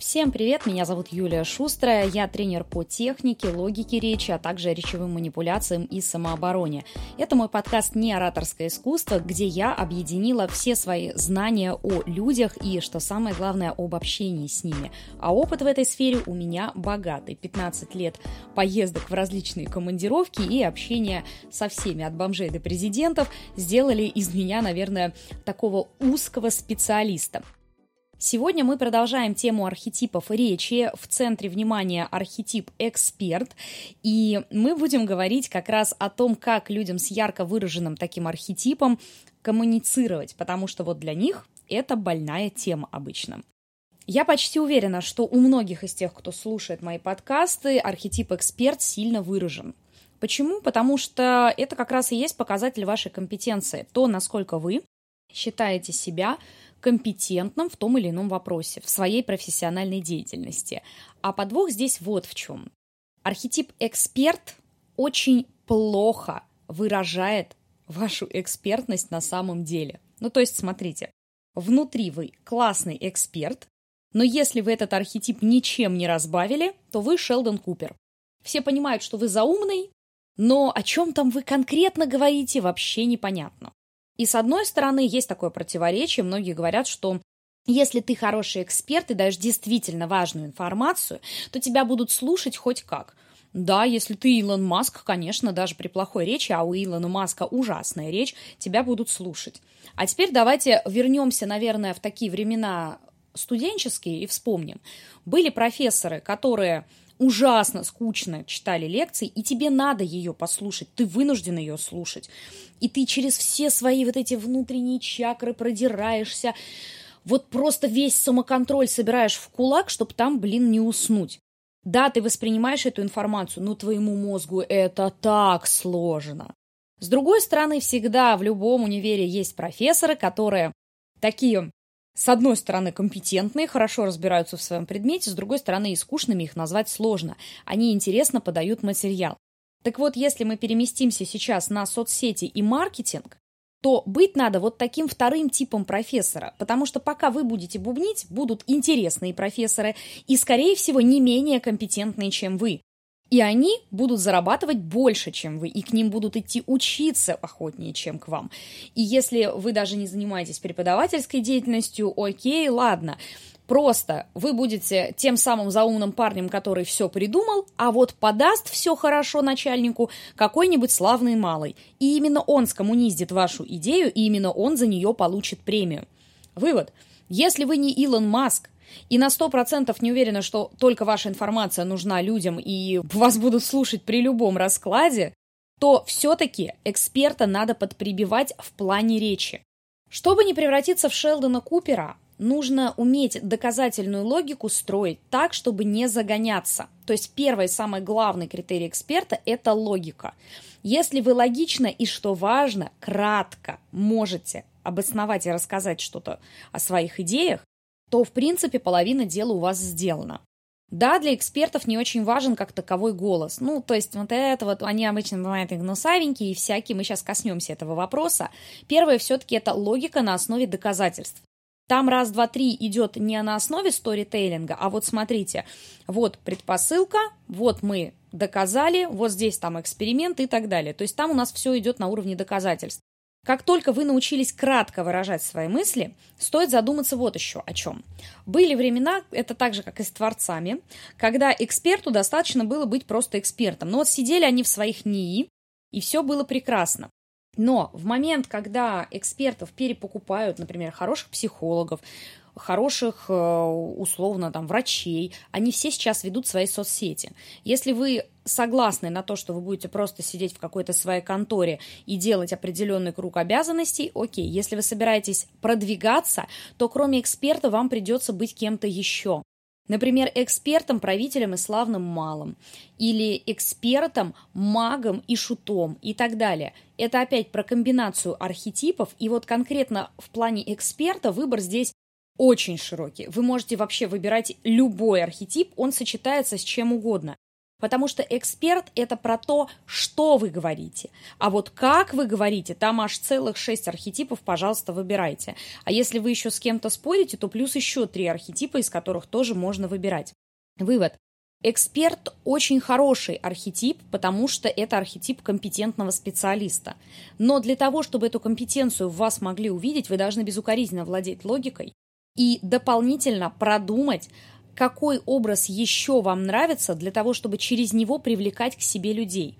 Всем привет, меня зовут Юлия Шустрая, я тренер по технике, логике речи, а также речевым манипуляциям и самообороне. Это мой подкаст «Не ораторское искусство», где я объединила все свои знания о людях и, что самое главное, об общении с ними. А опыт в этой сфере у меня богатый. 15 лет поездок в различные командировки и общения со всеми, от бомжей до президентов, сделали из меня, наверное, такого узкого специалиста. Сегодня мы продолжаем тему архетипов речи. В центре внимания архетип «эксперт». И мы будем говорить как раз о том, как людям с ярко выраженным таким архетипом коммуницировать, потому что вот для них это больная тема обычно. Я почти уверена, что у многих из тех, кто слушает мои подкасты, архетип «эксперт» сильно выражен. Почему? Потому что это как раз и есть показатель вашей компетенции. То, насколько вы считаете себя компетентным в том или ином вопросе, в своей профессиональной деятельности. А подвох здесь вот в чем. Архетип эксперт очень плохо выражает вашу экспертность на самом деле. Ну, то есть, смотрите, внутри вы классный эксперт, но если вы этот архетип ничем не разбавили, то вы Шелдон Купер. Все понимают, что вы заумный, но о чем там вы конкретно говорите, вообще непонятно. И с одной стороны, есть такое противоречие. Многие говорят, что если ты хороший эксперт и даешь действительно важную информацию, то тебя будут слушать хоть как. Да, если ты Илон Маск, конечно, даже при плохой речи, а у Илона Маска ужасная речь, тебя будут слушать. А теперь давайте вернемся, наверное, в такие времена студенческие и вспомним. Были профессоры, которые ужасно скучно читали лекции, и тебе надо ее послушать, ты вынужден ее слушать. И ты через все свои вот эти внутренние чакры продираешься, вот просто весь самоконтроль собираешь в кулак, чтобы там, блин, не уснуть. Да, ты воспринимаешь эту информацию, но твоему мозгу это так сложно. С другой стороны, всегда в любом универе есть профессоры, которые такие с одной стороны, компетентные, хорошо разбираются в своем предмете, с другой стороны, и скучными их назвать сложно. Они интересно подают материал. Так вот, если мы переместимся сейчас на соцсети и маркетинг, то быть надо вот таким вторым типом профессора, потому что пока вы будете бубнить, будут интересные профессоры и, скорее всего, не менее компетентные, чем вы. И они будут зарабатывать больше, чем вы, и к ним будут идти учиться охотнее, чем к вам. И если вы даже не занимаетесь преподавательской деятельностью, окей, ладно, Просто вы будете тем самым заумным парнем, который все придумал, а вот подаст все хорошо начальнику какой-нибудь славный малый. И именно он скоммуниздит вашу идею, и именно он за нее получит премию. Вывод. Если вы не Илон Маск, и на 100% не уверена, что только ваша информация нужна людям и вас будут слушать при любом раскладе, то все-таки эксперта надо подприбивать в плане речи. Чтобы не превратиться в Шелдона Купера, нужно уметь доказательную логику строить так, чтобы не загоняться. То есть первый самый главный критерий эксперта – это логика. Если вы логично и, что важно, кратко можете обосновать и рассказать что-то о своих идеях, то, в принципе, половина дела у вас сделана. Да, для экспертов не очень важен как таковой голос. Ну, то есть вот это вот, они обычно бывают и гнусавенькие, и всякие, мы сейчас коснемся этого вопроса. Первое все-таки это логика на основе доказательств. Там раз, два, три идет не на основе сторителлинга, а вот смотрите, вот предпосылка, вот мы доказали, вот здесь там эксперимент и так далее. То есть там у нас все идет на уровне доказательств. Как только вы научились кратко выражать свои мысли, стоит задуматься вот еще о чем. Были времена, это так же, как и с творцами, когда эксперту достаточно было быть просто экспертом. Но вот сидели они в своих НИИ, и все было прекрасно. Но в момент, когда экспертов перепокупают, например, хороших психологов, хороших, э, условно, там, врачей, они все сейчас ведут свои соцсети. Если вы согласны на то, что вы будете просто сидеть в какой-то своей конторе и делать определенный круг обязанностей, окей. Если вы собираетесь продвигаться, то кроме эксперта вам придется быть кем-то еще. Например, экспертом, правителем и славным малым. Или экспертом, магом и шутом и так далее. Это опять про комбинацию архетипов. И вот конкретно в плане эксперта выбор здесь очень широкий. Вы можете вообще выбирать любой архетип, он сочетается с чем угодно. Потому что эксперт – это про то, что вы говорите. А вот как вы говорите, там аж целых шесть архетипов, пожалуйста, выбирайте. А если вы еще с кем-то спорите, то плюс еще три архетипа, из которых тоже можно выбирать. Вывод. Эксперт очень хороший архетип, потому что это архетип компетентного специалиста. Но для того, чтобы эту компетенцию в вас могли увидеть, вы должны безукоризненно владеть логикой и дополнительно продумать, какой образ еще вам нравится для того, чтобы через него привлекать к себе людей.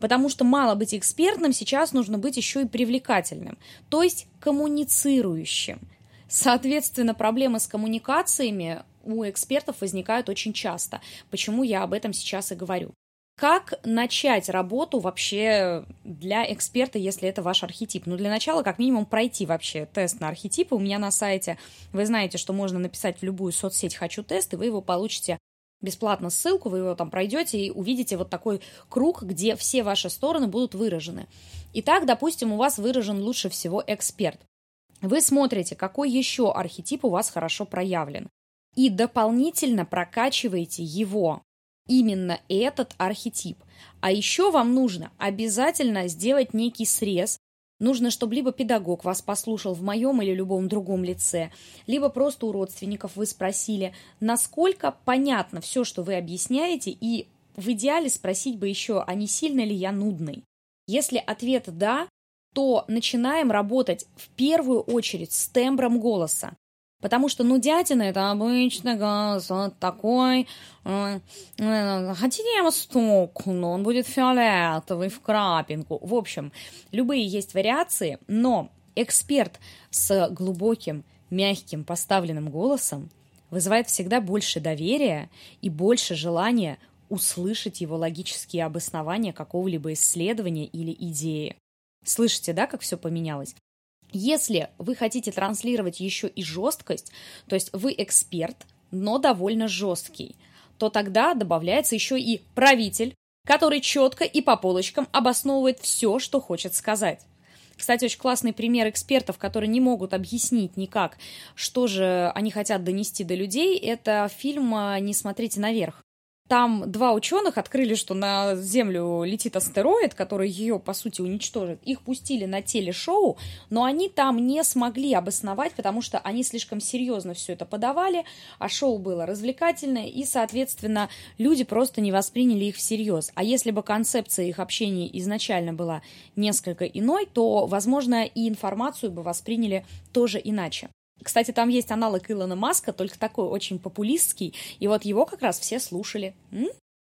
Потому что мало быть экспертным, сейчас нужно быть еще и привлекательным, то есть коммуницирующим. Соответственно, проблемы с коммуникациями у экспертов возникают очень часто. Почему я об этом сейчас и говорю. Как начать работу вообще для эксперта, если это ваш архетип? Ну, для начала, как минимум, пройти вообще тест на архетипы. У меня на сайте, вы знаете, что можно написать в любую соцсеть «Хочу тест», и вы его получите бесплатно ссылку, вы его там пройдете и увидите вот такой круг, где все ваши стороны будут выражены. Итак, допустим, у вас выражен лучше всего эксперт. Вы смотрите, какой еще архетип у вас хорошо проявлен. И дополнительно прокачиваете его именно этот архетип. А еще вам нужно обязательно сделать некий срез. Нужно, чтобы либо педагог вас послушал в моем или любом другом лице, либо просто у родственников вы спросили, насколько понятно все, что вы объясняете, и в идеале спросить бы еще, а не сильно ли я нудный. Если ответ «да», то начинаем работать в первую очередь с тембром голоса. Потому что нудятина – это обычный газ, вот такой. Э, хотите, я его стукну, он будет фиолетовый в крапинку. В общем, любые есть вариации, но эксперт с глубоким, мягким, поставленным голосом вызывает всегда больше доверия и больше желания услышать его логические обоснования какого-либо исследования или идеи. Слышите, да, как все поменялось? Если вы хотите транслировать еще и жесткость, то есть вы эксперт, но довольно жесткий, то тогда добавляется еще и правитель, который четко и по полочкам обосновывает все, что хочет сказать. Кстати, очень классный пример экспертов, которые не могут объяснить никак, что же они хотят донести до людей, это фильм «Не смотрите наверх». Там два ученых открыли, что на Землю летит астероид, который ее, по сути, уничтожит. Их пустили на телешоу, но они там не смогли обосновать, потому что они слишком серьезно все это подавали, а шоу было развлекательное, и, соответственно, люди просто не восприняли их всерьез. А если бы концепция их общения изначально была несколько иной, то, возможно, и информацию бы восприняли тоже иначе. Кстати, там есть аналог Илона Маска, только такой очень популистский, и вот его как раз все слушали. М?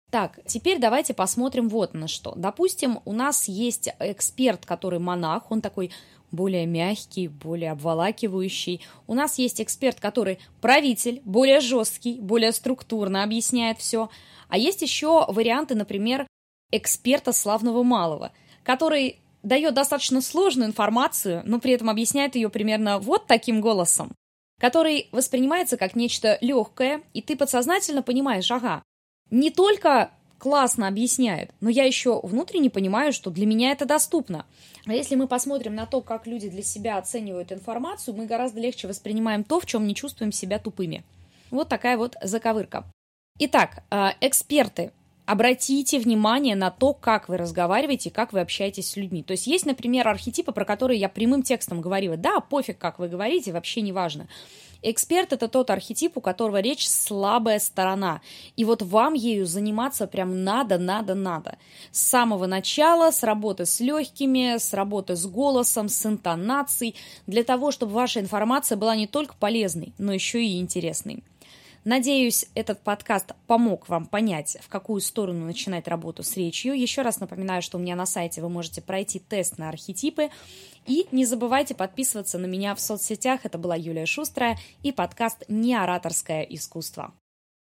Так, теперь давайте посмотрим вот на что. Допустим, у нас есть эксперт, который монах, он такой более мягкий, более обволакивающий. У нас есть эксперт, который правитель, более жесткий, более структурно объясняет все. А есть еще варианты, например, эксперта славного малого, который дает достаточно сложную информацию, но при этом объясняет ее примерно вот таким голосом, который воспринимается как нечто легкое, и ты подсознательно понимаешь, ага, не только классно объясняет, но я еще внутренне понимаю, что для меня это доступно. А если мы посмотрим на то, как люди для себя оценивают информацию, мы гораздо легче воспринимаем то, в чем не чувствуем себя тупыми. Вот такая вот заковырка. Итак, э, эксперты обратите внимание на то, как вы разговариваете, как вы общаетесь с людьми. То есть есть, например, архетипы, про которые я прямым текстом говорила. Да, пофиг, как вы говорите, вообще не важно. Эксперт – это тот архетип, у которого речь слабая сторона. И вот вам ею заниматься прям надо, надо, надо. С самого начала, с работы с легкими, с работы с голосом, с интонацией, для того, чтобы ваша информация была не только полезной, но еще и интересной. Надеюсь, этот подкаст помог вам понять, в какую сторону начинать работу с речью. Еще раз напоминаю, что у меня на сайте вы можете пройти тест на архетипы. И не забывайте подписываться на меня в соцсетях. Это была Юлия Шустрая и подкаст «Неораторское искусство».